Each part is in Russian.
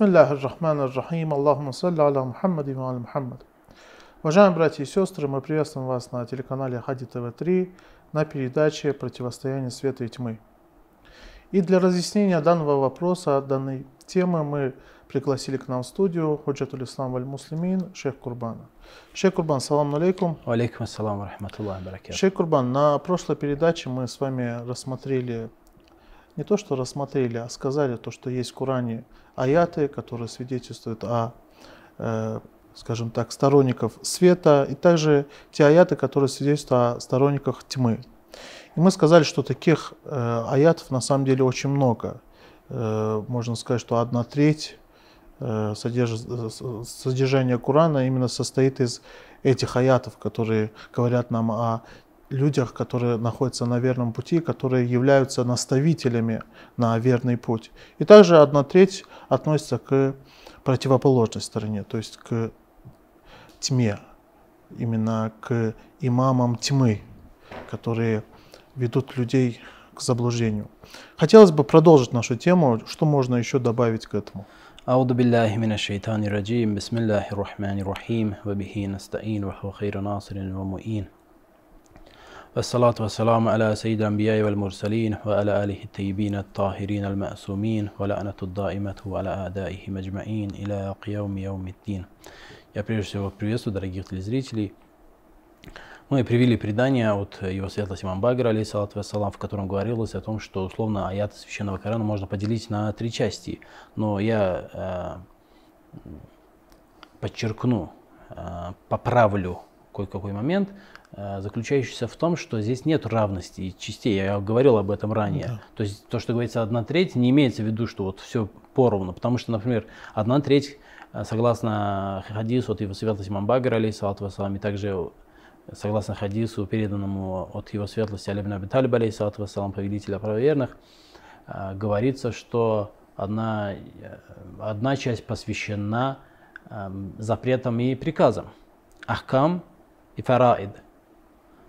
بسم الله الرحمن الرحيم اللهم صل على محمد وعلى محمد Уважаемые братья и сестры, мы приветствуем вас на телеканале Хади ТВ-3 на передаче «Противостояние света и тьмы». И для разъяснения данного вопроса, данной темы, мы пригласили к нам в студию Худжатуль Ислам Валь Муслимин, шейх Курбана. Шейх Курбан, салам алейкум. Алейкум ассалам рахматуллах баракат. Шейх Курбан, на прошлой передаче мы с вами рассмотрели, не то что рассмотрели, а сказали то, что есть в Коране аяты, которые свидетельствуют о, э, скажем так, сторонников света, и также те аяты, которые свидетельствуют о сторонниках тьмы. И мы сказали, что таких э, аятов на самом деле очень много. Э, можно сказать, что одна треть э, содерж... содержания Корана именно состоит из этих аятов, которые говорят нам о людях, которые находятся на верном пути, которые являются наставителями на верный путь. И также одна треть относится к противоположной стороне, то есть к тьме, именно к имамам тьмы, которые ведут людей к заблуждению. Хотелось бы продолжить нашу тему. Что можно еще добавить к этому? أعوذ بالله من الشيطان الرجيم بسم الله الرحمن الرحيم وبه نستعين وهو خير ناصر ومؤين والصلاة والسلام على سيد الأنبياء والمرسلين وعلى آله الطيبين الطاهرين المأسومين ولعنة الدائمة على أعدائهم أجمعين إلى قيوم يوم الدين Я прежде всего приветствую дорогих телезрителей. Мы привели предание от его светлости имам Багра, алейхиссалату вассалам, в котором говорилось о том, что условно аяты священного Корана можно поделить на три части. Но я э, подчеркну, э, поправлю кое-какой момент, э, заключающийся в том, что здесь нет равности частей. Я говорил об этом ранее. Да. То есть то, что говорится одна треть, не имеется в виду, что вот все поровну. Потому что, например, одна треть, э, согласно хадису от его светлости имам Багра, алейхиссалату вассалам, и также согласно хадису, переданному от его светлости Алибн Аби Талиб, алейхиссалату вассалам, повелителя правоверных, э, говорится, что одна, э, одна часть посвящена эм, запретам и приказам. Ахкам и фараид.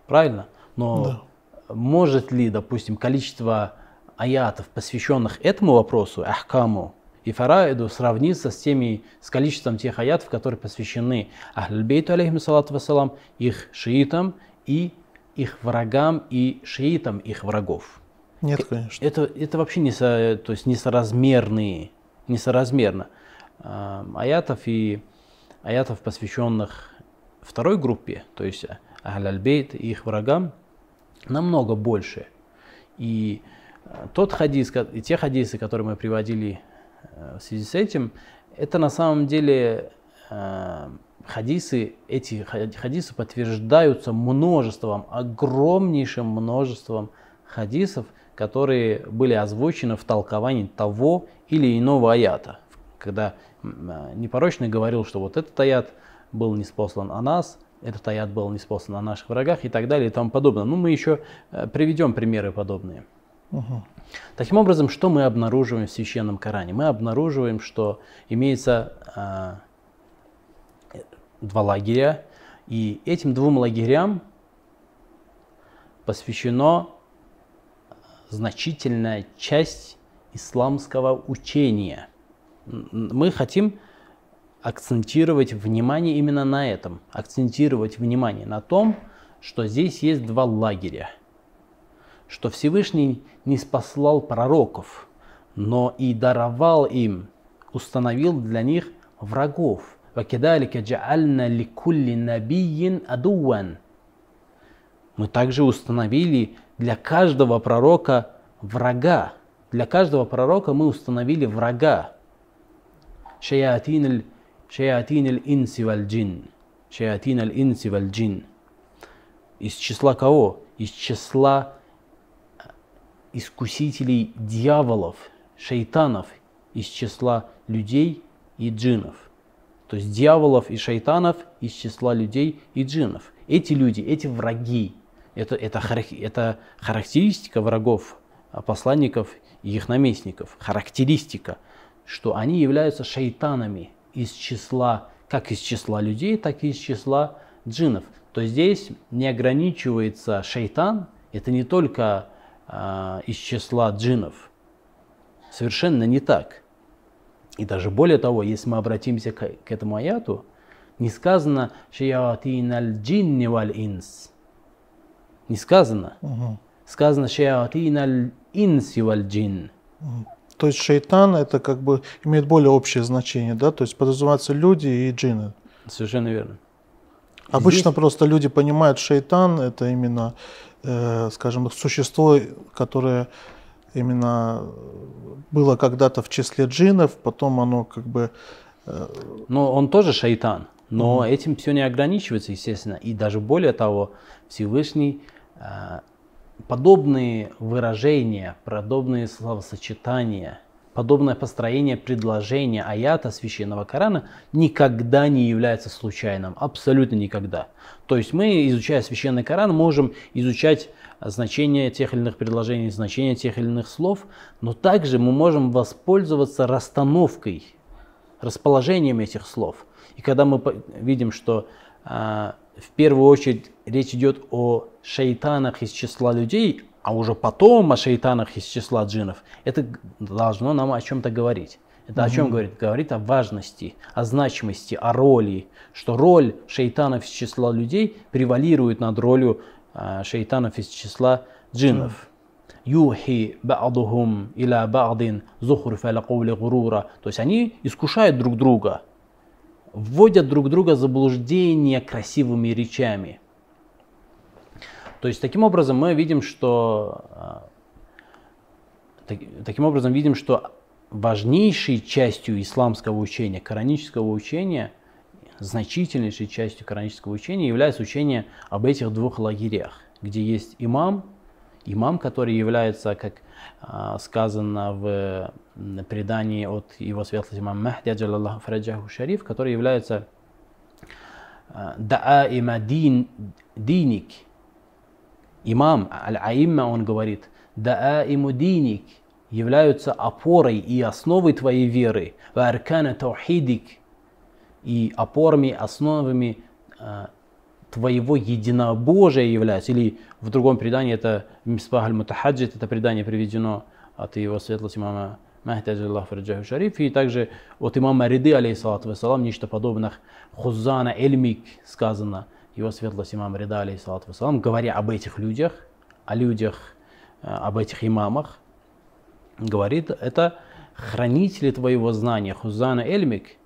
Правильно? Но да. может ли, допустим, количество аятов, посвященных этому вопросу, ахкаму, и фараиду сравниться с теми, с количеством тех аятов, которые посвящены Ахльбейту, алейхиссалату вассалам, их шиитам и их врагам и шиитам их врагов. Нет, конечно. Это, это вообще не, со, то есть несоразмерные, несоразмерно. А, аятов и аятов, посвященных второй группе, то есть Ахль-Бейт и их врагам, намного больше. И тот хадис, и те хадисы, которые мы приводили Э, в связи с этим, это на самом деле э, хадисы, эти хадисы подтверждаются множеством, огромнейшим множеством хадисов, которые были озвучены в толковании того или иного аята. Когда э, непорочный говорил, что вот этот аят был неспослан о нас, этот аят был неспослан о наших врагах и так далее и тому подобное. Ну, мы еще приведем примеры подобные. Угу. Таким образом, что мы обнаруживаем в священном Коране? Мы обнаруживаем, что имеется э, два лагеря, и этим двум лагерям посвящена значительная часть исламского учения. Мы хотим акцентировать внимание именно на этом, акцентировать внимание на том, что здесь есть два лагеря – что Всевышний не спаслал пророков, но и даровал им, установил для них врагов. Мы также установили для каждого пророка врага. Для каждого пророка мы установили врага. Шаятин инси валь джин. Шаятин валь джин. Из числа кого? Из числа искусителей дьяволов, шайтанов из числа людей и джинов. То есть дьяволов и шайтанов из числа людей и джинов. Эти люди, эти враги, это, это, это характеристика врагов, а, посланников и их наместников. Характеристика, что они являются шайтанами из числа, как из числа людей, так и из числа джинов. То здесь не ограничивается шайтан, это не только а, из числа джинов. Совершенно не так. И даже более того, если мы обратимся к, к этому аяту, не сказано «шаятин аль-джинни валь-инс». Не сказано. Мгм. Сказано «шаятин аль-инси валь-джин». То есть шайтан это как бы имеет более общее значение, да? То есть подразумеваются люди и джинны. Совершенно верно. Обычно Здесь- просто люди понимают шайтан это именно, э, скажем, существо, которое именно было когда-то в числе джиннов, потом оно как бы Но он тоже шайтан. Но этим все не ограничивается, естественно. И даже более того, Всевышний э, подобные выражения, подобные словосочетания, подобное построение предложения аята священного Корана никогда не является случайным. Абсолютно никогда. То есть мы, изучая священный Коран, можем изучать значение тех или иных предложений, значение тех или иных слов, но также мы можем воспользоваться расстановкой расположением этих слов. И когда мы видим, что а, в первую очередь речь идет о шайтанах из числа людей, а уже потом о шайтанах из числа джинов, это должно нам о чем-то говорить. Это о чем говорит? Говорит о важности, о значимости, о роли, что роль шайтанов из числа людей превалирует над ролью а, шайтанов из числа джиннов. Юхи ба'духум иля ба'дин гурура. То есть они искушают друг друга, вводят друг друга в заблуждение красивыми речами. То есть таким образом мы видим, что а, так- таким образом видим, что важнейшей частью исламского учения, коранического учения, значительнейшей частью коранического учения является учение об этих двух лагерях, где есть имам, имам, который является, как а, сказано в предании от его светлости имама Махди, аджалаллаху фараджаху шариф, который является а, да'аима дин, диник, имам Аль-Аимма, он говорит, да'аиму диник являются опорой и основой твоей веры, аркана таухидик, и опорами, основами а, твоего единобожия являются. Или в другом предании, это Мисбах аль-Мутахаджид, это предание приведено от его светлости имама Махди Аллах Фарджаху Шариф, и также от имама Риды, алейхиссалату вассалам, нечто подобных Хузана Эльмик сказано, его светлость имам Рида, алейхиссалату вассалам, говоря об этих людях, о людях, э, об этих имамах, говорит, это хранители твоего знания, Хузана Эльмик,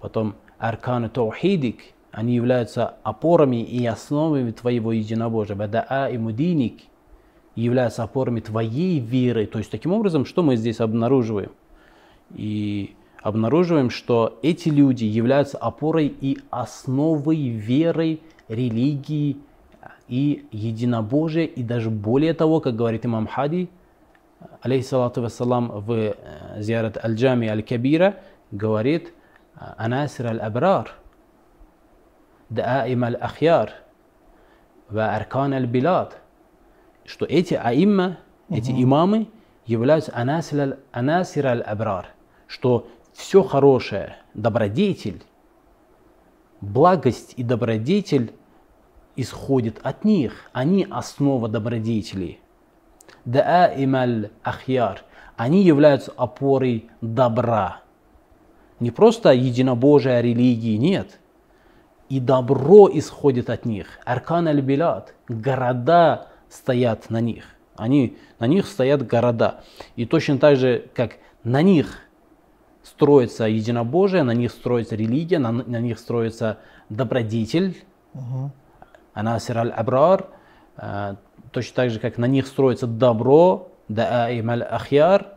потом Аркану Таухидик, они являются опорами и основами твоего единобожия. Бадаа и Мудиник являются опорами твоей веры. То есть таким образом, что мы здесь обнаруживаем? И обнаруживаем, что эти люди являются опорой и основой веры, религии и единобожия. И даже более того, как говорит имам Хади, алейхиссалату вассалам, в э, зиарат аль-джами аль-кабира, говорит «Анасир аль-абрар», даим аль-ахьяр, ва аркан аль-билад, что эти аимма, эти имамы являются анасир аль- анасир аль-абрар, что все хорошее, добродетель, благость и добродетель исходит от них. Они основа добродетелей. Даим аль-ахьяр. Они являются опорой добра. Не просто единобожие религии, нет. И добро исходит от них. Аркан аль-билад. Города стоят на них. Они, на них стоят города. И точно так же, как на них строится единобожие, на них строится религия, на, на них строится добродетель, анасир аль-абрар, э, точно так же, как на них строится добро, да'аим аль-ахьяр,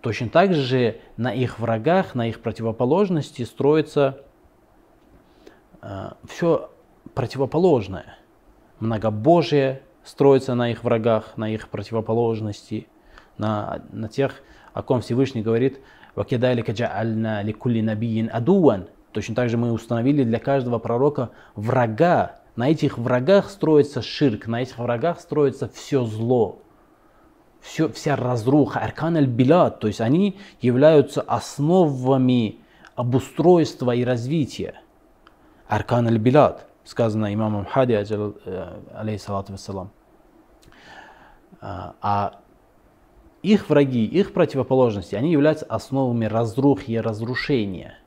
точно так же на их врагах, на их противоположности строится все противоположное. Многобожие строится на их врагах, на их противоположности, на, на тех, о ком Всевышний говорит, «Вакидалика джа'альна ликулли набиин адуан». Точно так же мы установили для каждого пророка врага. На этих врагах строится ширк, на этих врагах строится все зло, все, вся разруха, аркан аль-билад, то есть они являются основами обустройства и развития. Аркан аль-билад, сказано имамом Хади, э, алейхиссалату вассалам. А а их враги, их противоположности, они являются основами разрухи и разрушения.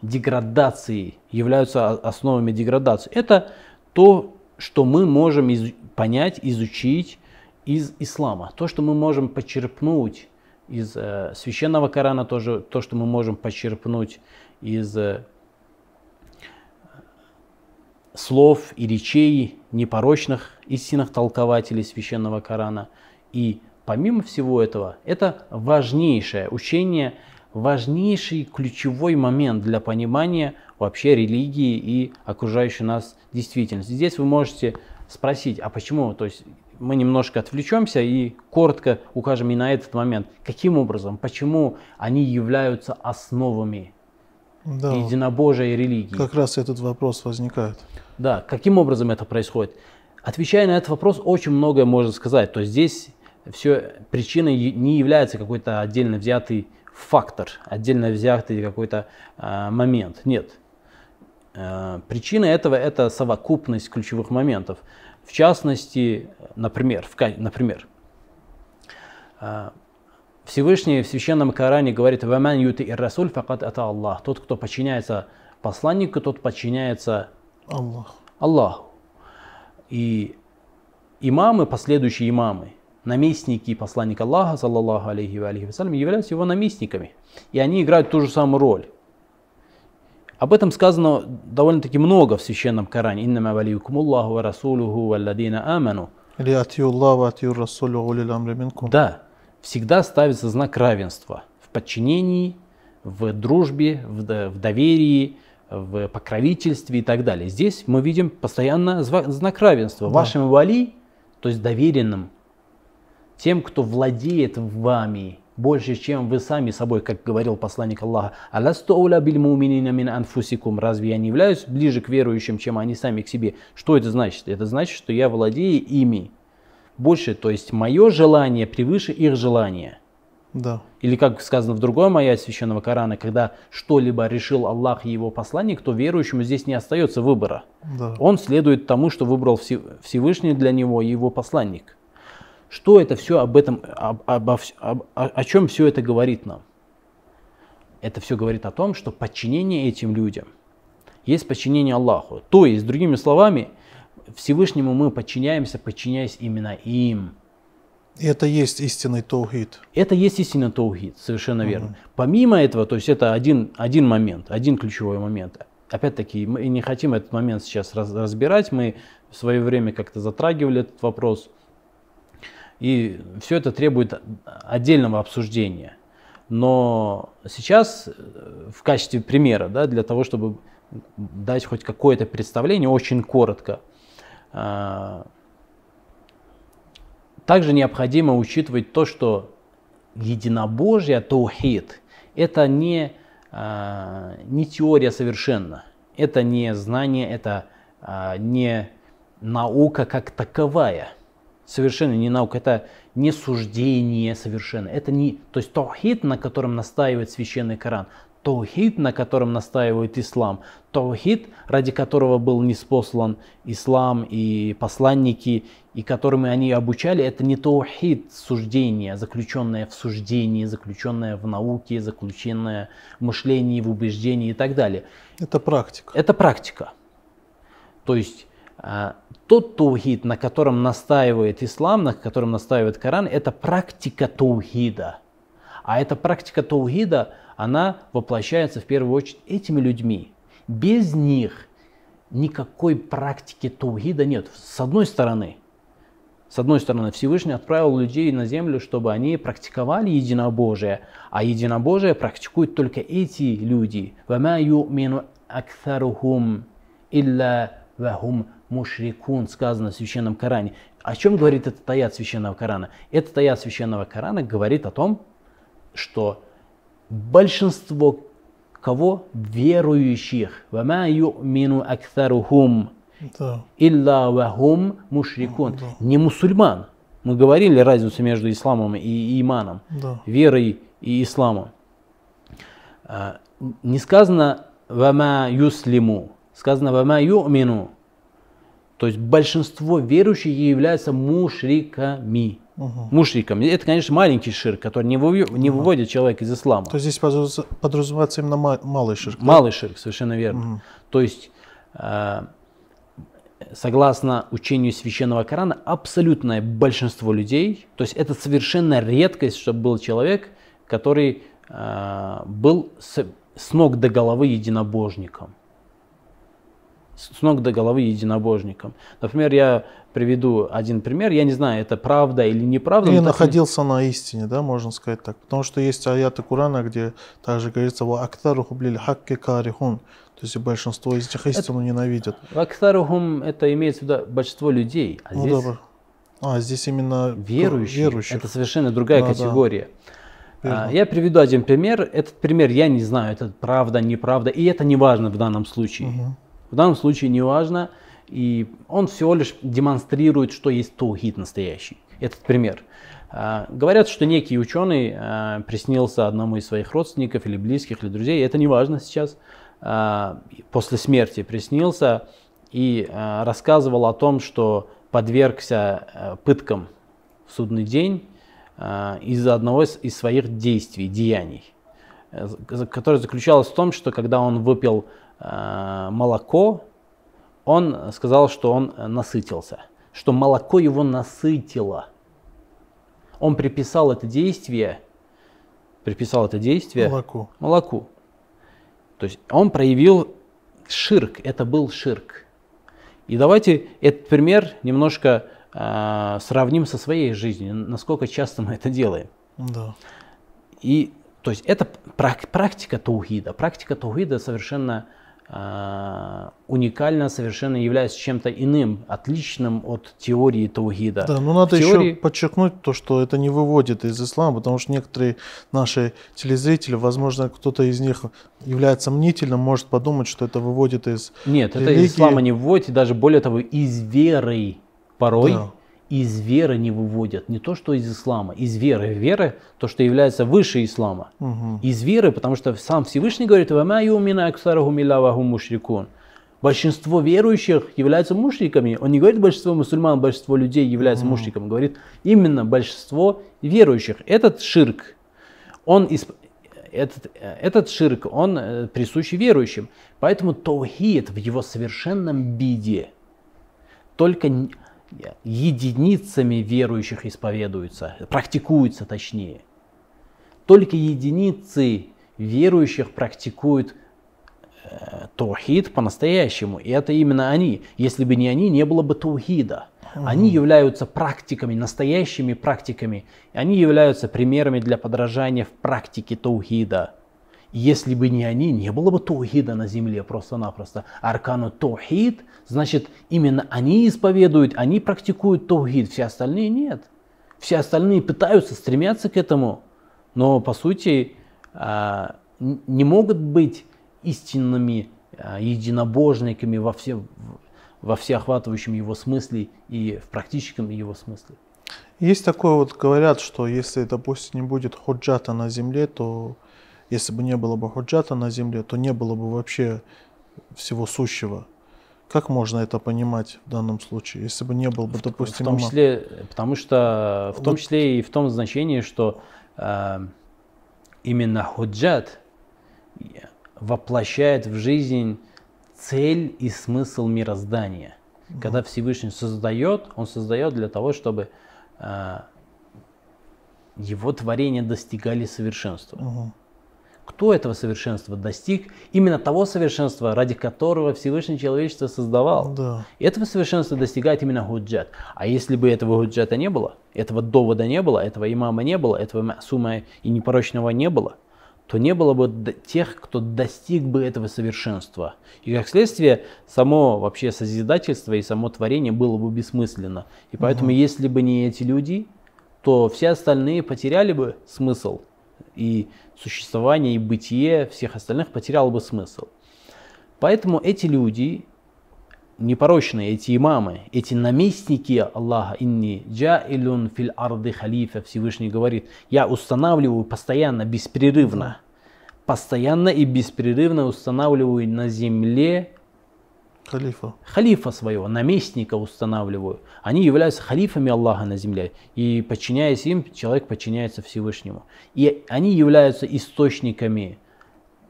Деградации, являются основами деградации. Это то, что мы можем из, понять, изучить из ислама. То, что мы можем почерпнуть из э, священного Корана, тоже, то, что мы можем почерпнуть из э, слов и речей непорочных истинных толкователей священного Корана. И помимо всего этого, это важнейшее учение, важнейший ключевой момент для понимания вообще религии и окружающей нас действительности. Здесь вы можете спросить, а почему? То есть мы немножко отвлечемся и коротко укажем и на этот момент. Каким образом, почему они являются основами да, единобожия религии? Как раз этот вопрос возникает. Да, каким образом это происходит? Отвечая на этот вопрос, очень многое можно сказать. То есть здесь все причиной не является какой-то отдельно взятый фактор, отдельно взятый какой-то э, момент. Нет. Э, причина этого это совокупность ключевых моментов. В частности, например, в, например э, Всевышний в священном Коране говорит «Ваман юти ир расуль факат ата Аллах». Тот, кто подчиняется посланнику, тот подчиняется Аллах. Аллаху. И имамы, последующие имамы, наместники посланника Аллаха, саллаллаху алейхи ва алейхи вассалям, являются его наместниками. И они играют ту же самую роль. Об этом сказано довольно-таки много в священном Коране. «Иннама валиюкум Аллаху ва расулуху валладина аману». Да, всегда ставится знак равенства в подчинении, в дружбе, в доверии, в покровительстве и так далее. Здесь мы видим постоянно знак равенства. Да. Вашим вали, то есть доверенным, тем, кто владеет вами больше, чем вы сами собой, как говорил посланник Аллаха. Разве я не являюсь ближе к верующим, чем они сами к себе? Что это значит? Это значит, что я владею ими больше, то есть мое желание превыше их желания. Да. Или как сказано в другой аяте священного Корана, когда что-либо решил Аллах и его посланник, то верующему здесь не остается выбора. Да. Он следует тому, что выбрал Всевышний для него и его посланник. Что это все об этом, об, обо, об, о, о чем все это говорит нам? Это все говорит о том, что подчинение этим людям есть подчинение Аллаху. То есть, другими словами, Всевышнему мы подчиняемся, подчиняясь именно им. Это есть истинный таухид. Это есть истинный таухид, совершенно угу. верно. Помимо этого, то есть это один, один момент, один ключевой момент. Опять-таки, мы не хотим этот момент сейчас раз, разбирать, мы в свое время как-то затрагивали этот вопрос. И все это требует отдельного обсуждения. Но сейчас э, в качестве примера, да, для того, чтобы дать хоть какое-то представление, очень коротко, также необходимо учитывать то, что единобожие, таухид, это не, а, не теория совершенно, это не знание, это а, не наука как таковая. Совершенно не наука, это не суждение совершенно. Это не, то есть таухид, на котором настаивает священный Коран, таухид, на котором настаивает ислам, таухид, ради которого был неспослан ислам и посланники, и которыми они обучали, это не таухид суждение, заключенное в суждении, заключенное в науке, заключенное в мышлении, в убеждении и так далее. Это практика. Это практика. То есть а, тот таухид, на котором настаивает ислам, на котором настаивает Коран, это практика таухида. А эта практика таухида, она воплощается в первую очередь этими людьми. Без них никакой практики таухида нет. С одной стороны, с одной стороны, Всевышний отправил людей на землю, чтобы они практиковали единобожие, а единобожие практикуют только эти люди. илля вахум мушрикун, сказано в Священном Коране. О чем говорит этот аят Священного Корана? Этот аят Священного Корана говорит о том, что большинство кого? Верующих. «Вама ю'мину аксарухум илла вахум мушрикун». Да. Не мусульман. Мы говорили разницу между исламом и иманом, да. верой и исламом. А, не сказано «вама юслиму», сказано «вама ю'мину». То есть большинство верующих являются мушриками. Мгм. Мушриком. Это, конечно, маленький ширк, который не, вывё- не выводит человека из ислама. То есть здесь подраз- подразумевается именно ма- малый ширк. да? Малый ширк, совершенно верно. Мгм. То есть, э, согласно учению священного Корана, абсолютное большинство людей, то есть это совершенно редкость, чтобы был человек, который э, был с, с ног до головы единобожником. С ног до головы единобожником. Например, я приведу один пример. Я не знаю, это правда или неправда. Или так находился на истине, да, можно сказать так. Потому что есть аяты Курана, где также говорится «Ва актаруху блиль хакки карихун». То есть большинство из них истину ненавидят. Вактарухум это имеется в виду большинство людей. А Ну, здесь. А, здесь именно верующие. верующих. Это совершенно другая Да, да. категория. Верно. А, Я приведу один пример. Этот пример я не знаю, это правда, неправда. И это не важно в данном случае. Мгм. В данном случае не важно. И он всего лишь демонстрирует, что есть таухид настоящий. Этот пример. А, Говорят, что некий ученый а, приснился одному из своих родственников или близких, или друзей. Это не важно сейчас. А, После смерти приснился и рассказывал о том, что подвергся пыткам в судный день из-за одного из, своих действий, деяний, э, которое заключалось в том, что когда он выпил молоко, он сказал, что он э, насытился, что молоко его насытило. Он приписал это действие, приписал это действие Молоко. молоку. То есть он проявил ширк, это был ширк. И давайте этот пример немножко а, сравним со своей жизнью, насколько часто мы это делаем. Да. И то есть это прак- практика таухида. Практика таухида совершенно а, уникальна, совершенно является чем-то иным, отличным от теории таухида. Да, но надо В еще теории- подчеркнуть то, что это не выводит из ислама, потому что некоторые наши телезрители, возможно, кто-то из них является мнительным, может подумать, что это выводит из... Нет, это религии. из ислама не выводит, и даже более того, из веры порой, Да. Из веры не выводят. Не то, что из ислама, из веры. Вера, то, что является выше ислама. Мгм. Из веры, потому что сам Всевышний говорит, «Вама юмина аксарахум илля ва хум мушрикун». Большинство верующих являются мушриками. Он не говорит большинство мусульман, большинство людей являются мушриками. Он говорит именно большинство верующих. Этот ширк, он исп- этот, этот ширк, он э, присущ верующим. Поэтому таухид в его совершенном виде только единицами верующих исповедуется, практикуется точнее. Только единицы верующих практикуют э, таухид по-настоящему. И это именно они. Если бы не они, не было бы таухида. Они являются практиками, настоящими практиками. Они являются примерами для подражания в практике таухида. Если бы не они, не было бы таухида на земле просто-напросто. Аркану таухид, значит, именно они исповедуют, они практикуют таухид, все остальные нет. Все остальные пытаются, стремятся к этому, но по сути а, не могут быть истинными а, единобожниками во, все, во всеохватывающем его смысле и в практическом его смысле. Есть такое вот, говорят, что если, допустим, не будет худжата на земле, то если бы не было бы худжата на земле, то не было бы вообще всего сущего. Как можно это понимать в данном случае, если бы не был бы, В допустим, том имам? числе, потому что в том числе и в том значении, что э, именно худжат воплощает в жизнь цель и смысл мироздания. Когда Всевышний создает, он создает для того, чтобы э, его творения достигали совершенства. Мгм. Кто этого совершенства достиг? Именно того совершенства, ради которого Всевышний человечество создавал. Да. И этого совершенства достигает именно худжат. А если бы этого худжата не было, этого довода не было, этого имама не было, этого масума и непорочного не было, то не было бы тех, кто достиг бы этого совершенства. И как следствие, само вообще созидательство и само творение было бы бессмысленно. И поэтому, если бы не эти люди, то все остальные потеряли бы смысл. И существование, и бытие всех остальных потеряло бы смысл. Поэтому эти люди, непорочные, эти имамы, эти наместники Аллаха, инни джаилун фил арды халифа, Всевышний говорит, я устанавливаю постоянно, беспрерывно, постоянно и беспрерывно устанавливаю на земле Халифа. халифа своего, наместника устанавливаю. Они являются халифами Аллаха на земле. И подчиняясь им, человек подчиняется Всевышнему. И они являются источниками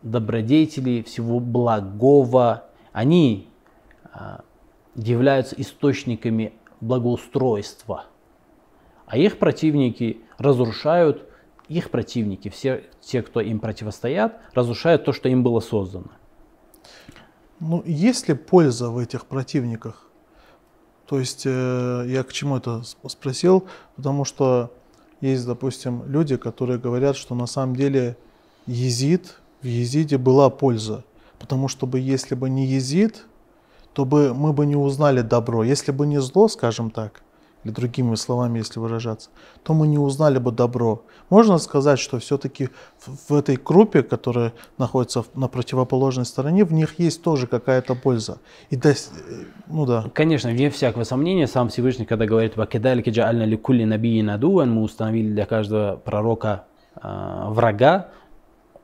добродетелей, всего благого. Они а, являются источниками благоустройства. А их противники разрушают, их противники, все те, кто им противостоят, разрушают то, что им было создано. Ну, есть ли польза в этих противниках? То есть э, я к чему это спросил? Потому что есть, допустим, люди, которые говорят, что на самом деле езид, в езиде была польза. Потому что бы, если бы не езид, то бы мы бы не узнали добро. Если бы не зло, скажем так, или другими словами, если выражаться, то мы не узнали бы добро. Можно сказать, что все-таки в этой группе, которая находится на противоположной стороне, в них есть тоже какая-то польза. И да, ну да. Конечно, вне всякого сомнения, сам Всевышний, когда говорит «Вакедалики джаальна ликулли набии надуан», мы установили для каждого пророка э, врага,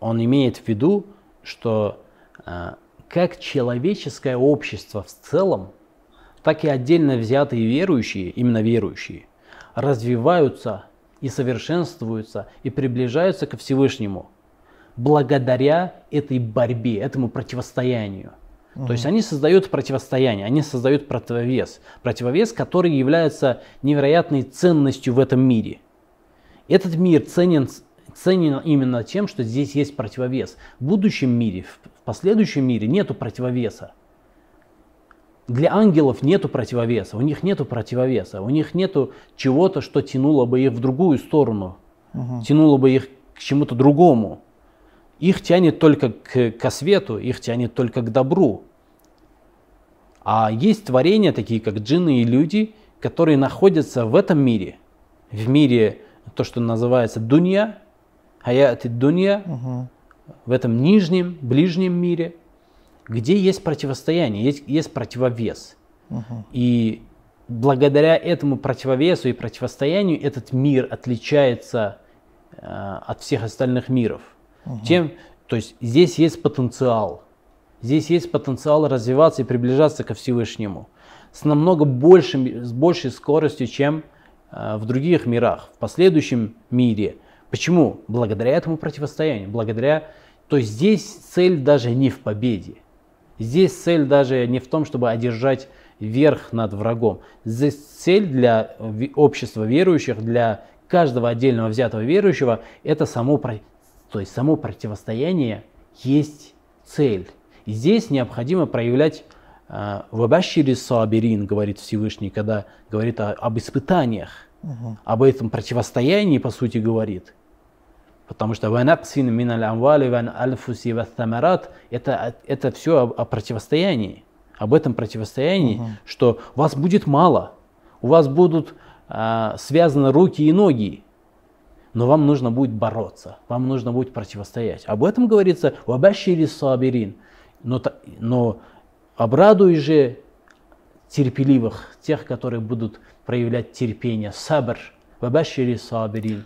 он имеет в виду, что э, как человеческое общество в целом – так и отдельно взятые верующие, именно верующие, развиваются и совершенствуются и приближаются ко Всевышнему благодаря этой борьбе, этому противостоянию. Угу. То есть они создают противостояние, они создают противовес. Противовес, который является невероятной ценностью в этом мире. Этот мир ценен, ценен именно тем, что здесь есть противовес. В будущем мире, в последующем мире нету противовеса. Для ангелов нету противовеса, у них нету противовеса, у них нету чего-то, что тянуло бы их в другую сторону, угу. тянуло бы их к чему-то другому. Их тянет только к, к свету, их тянет только к добру. А есть творения, такие как джинны и люди, которые находятся в этом мире, в мире, то, что называется дунья, хаяти дунья, угу. в этом нижнем, ближнем мире – где есть противостояние, есть, есть противовес. Угу. И благодаря этому противовесу и противостоянию этот мир отличается э, от всех остальных миров. Угу. Тем, то есть здесь есть потенциал. Здесь есть потенциал развиваться и приближаться ко Всевышнему с намного большим, с большей скоростью, чем э, в других мирах, в последующем мире. Почему? Благодаря этому противостоянию, благодаря, то есть здесь цель даже не в победе. Здесь цель даже не в том, чтобы одержать верх над врагом. Здесь цель для общества верующих, для каждого отдельного взятого верующего, это само, то есть само противостояние есть цель. И здесь необходимо проявлять а, вабашири сабирин, говорит Всевышний, когда говорит о, об испытаниях, угу. об этом противостоянии, по сути, говорит. Потому что ванаксин мин аль-амвали ван альфуси ваттамарат это, это все о, о противостоянии. Об этом противостоянии, угу. что вас будет мало, у вас будут а, связаны руки и ноги, но вам нужно будет бороться, вам нужно будет противостоять. Об этом говорится в Абашири Сабирин. Но, но обрадуй же терпеливых, тех, которые будут проявлять терпение, сабр, в Абашири Сабирин.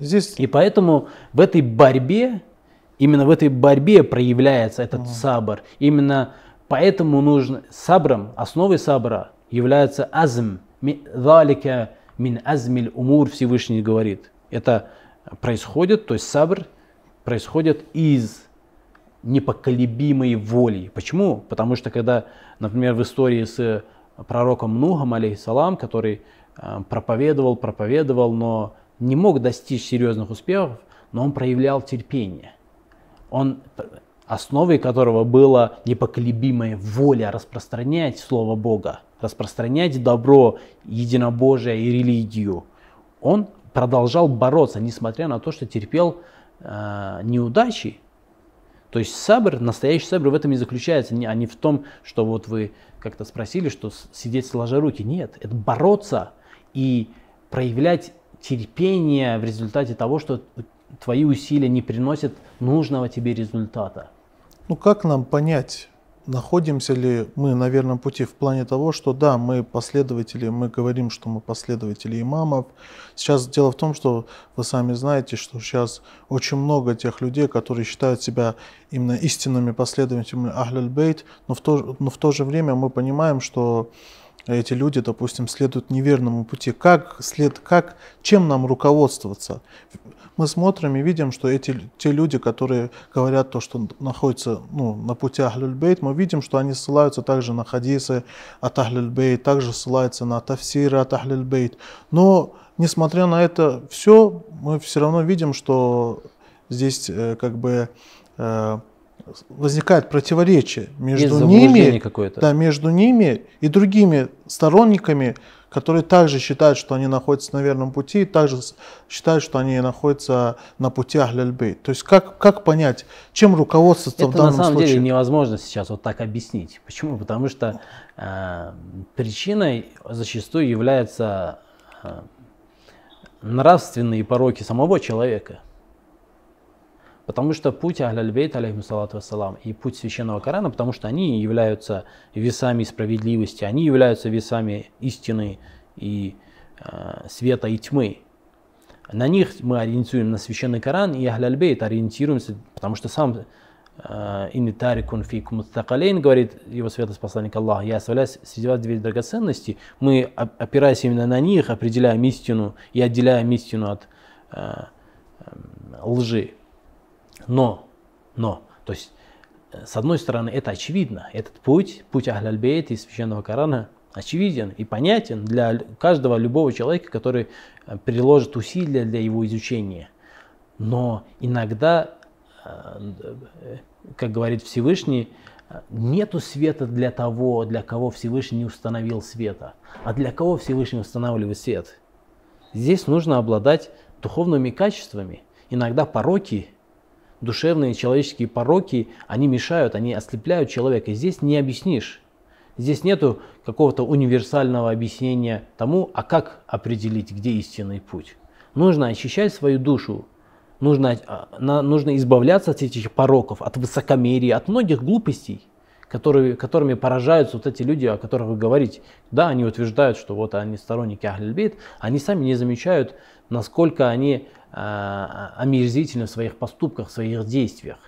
Здесь... И поэтому в этой борьбе, именно в этой борьбе проявляется этот угу. сабр. Именно поэтому нужно сабром, основой сабра является азм. Залика мин азмиль умур Всевышний говорит. Это происходит, то есть сабр происходит из непоколебимой воли. Почему? Потому что когда, например, в истории с пророком Нухом, алейхиссалам, который э, проповедовал, проповедовал, но не мог достичь серьезных успехов, но он проявлял терпение. Он, основой которого была непоколебимая воля распространять Слово Бога, распространять добро, единобожие и религию. Он продолжал бороться, несмотря на то, что терпел э, неудачи. То есть сабр, настоящий сабр в этом и заключается, а не в том, что вот вы как-то спросили, что сидеть сложа руки. Нет, это бороться и проявлять терпение в результате того, что твои усилия не приносят нужного тебе результата. Ну как нам понять, находимся ли мы на верном пути в плане того, что да, мы последователи, мы говорим, что мы последователи имамов. Сейчас дело в том, что вы сами знаете, что сейчас очень много тех людей, которые считают себя именно истинными последователями Ахляль Бейт, но но в то же время мы понимаем, что эти люди, допустим, следуют неверному пути. Как, след, как, чем нам руководствоваться? Мы смотрим и видим, что эти, те люди, которые говорят то, что находятся ну, на пути Ахлюльбейт, мы видим, что они ссылаются также на хадисы от Ахлюльбейт, также ссылаются на тафсиры от Ахлюльбейт. Но, несмотря на это все, мы все равно видим, что здесь э, как бы э, возникает противоречие между ними, да, между ними и другими сторонниками, которые также считают, что они находятся на верном пути, и также считают, что они находятся на пути Ахляльбей. То есть как, как понять, чем руководствоваться Это в данном на самом случае? деле невозможно сейчас вот так объяснить. Почему? Потому что э, причиной зачастую являются э, нравственные пороки самого человека. Потому что путь Ахляльбейт, алейхиссалату вассалам, и путь священного Корана, потому что они являются весами справедливости, они являются весами истины и э, света и тьмы. На них мы ориентируем на священный Коран, и Ахляльбейт ориентируемся, потому что сам э, Инни тарикун фик мустакалейн, говорит его святость посланник Аллаха, я оставляю среди вас две драгоценности, мы, опираясь именно на них, определяем истину и отделяем истину от э, лжи. Но, но, то есть, э, с одной стороны, это очевидно. Этот путь, путь Ахляльбейт и Священного Корана, очевиден и понятен для каждого любого человека, который э, приложит усилия для его изучения. Но иногда, э, как говорит Всевышний, нету света для того, для кого Всевышний не установил света. А для кого Всевышний устанавливает свет? Здесь нужно обладать духовными качествами. Иногда пороки душевные человеческие пороки, они мешают, они ослепляют человека. Здесь не объяснишь. Здесь нету какого-то универсального объяснения тому, а как определить, где истинный путь. Нужно очищать свою душу, нужно, а, нужно избавляться от этих пороков, от высокомерия, от многих глупостей, которые, которыми поражаются вот эти люди, о которых вы говорите. Да, они утверждают, что вот они сторонники Ахлильбейт, они сами не замечают, насколько они а, омерзительны в своих поступках, в своих действиях.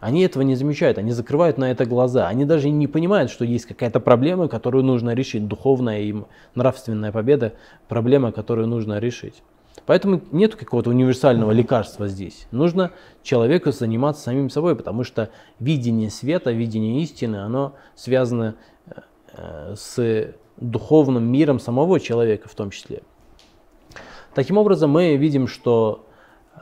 Они этого не замечают, они закрывают на это глаза. Они даже не понимают, что есть какая-то проблема, которую нужно решить. Духовная и нравственная победа – проблема, которую нужно решить. Поэтому нет какого-то универсального лекарства здесь. Нужно человеку заниматься самим собой, потому что видение света, видение истины, оно связано э, с духовным миром самого человека в том числе. Таким образом, мы видим, что э,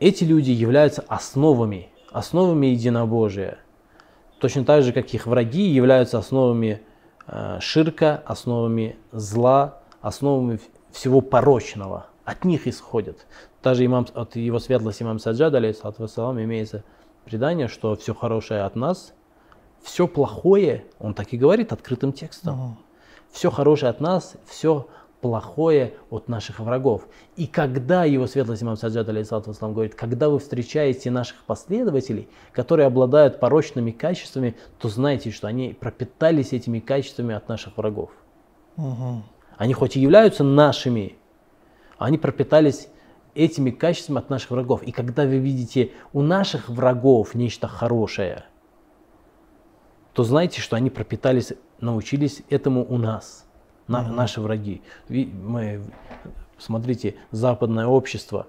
эти люди являются основами, основами единобожия. Точно так же, как их враги являются основами э, ширка, основами зла, основами всего порочного. От них исходят. Даже имам, от его светлости имам Саджад, алейхиссалам, имеется предание, что все хорошее от нас, все плохое, он так и говорит открытым текстом. Все хорошее от нас, все плохое от наших врагов. И когда его светлость имам Саджад алейхиссалам говорит, когда вы встречаете наших последователей, которые обладают порочными качествами, то знайте, что они пропитались этими качествами от наших врагов. Угу. Они хоть и являются нашими, они пропитались этими качествами от наших врагов. И когда вы видите у наших врагов нечто хорошее, то знайте, что они пропитались, научились этому у нас на, наши враги. Мы, смотрите, западное общество,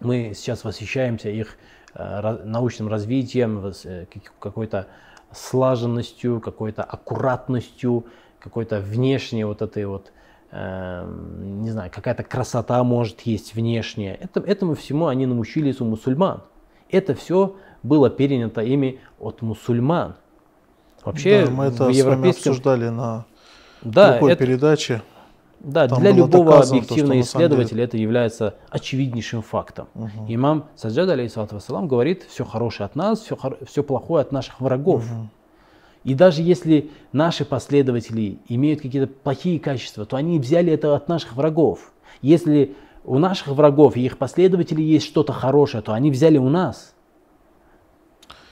мы сейчас восхищаемся их э, научным развитием, э, какой-то слаженностью, какой-то аккуратностью, какой-то внешней вот этой вот, не знаю, какая-то красота может есть внешняя. Это, этому всему они научились у мусульман. Это все было перенято ими от мусульман. Вообще да, мы это в европейском... обсуждали на да, другой это, передаче. Да, Там для любого объективного исследователя деле... это является очевиднейшим фактом. Угу. Имам Саджад, алейхиссалату вассалам, говорит, все хорошее от нас, все, все плохое от наших врагов. Угу. И даже если наши последователи имеют какие-то плохие качества, то они взяли это от наших врагов. Если у наших врагов и их последователей есть что-то хорошее, то они взяли у нас.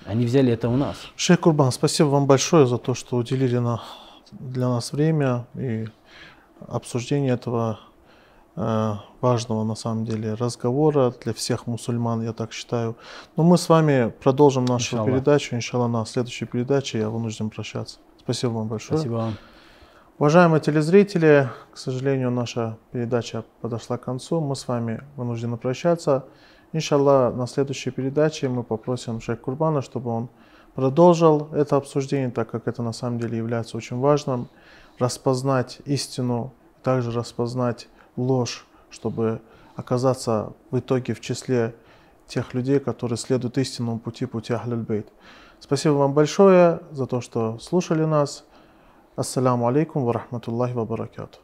Они взяли это у нас. Шейх Курбан, спасибо вам большое за то, что уделили на, для нас время и обсуждение этого важного на самом деле разговора для всех мусульман, я так считаю. Но мы с вами продолжим нашу Иншаллах. передачу, иншаллах, на следующей передаче я вынужден прощаться. Спасибо вам большое. Спасибо вам. Уважаемые телезрители, к сожалению, наша передача подошла к концу. Мы с вами вынуждены прощаться. Иншаллах, на следующей передаче мы попросим Шейх Курбана, чтобы он продолжил это обсуждение, так как это на самом деле является очень важным. Распознать истину, также распознать ложь, чтобы оказаться в итоге в числе тех людей, которые следуют истинному пути, пути Ахлюль-Бейт. Спасибо вам большое за то, что слушали нас. Ассаламу алейкум ва рахматуллахи ва баракату.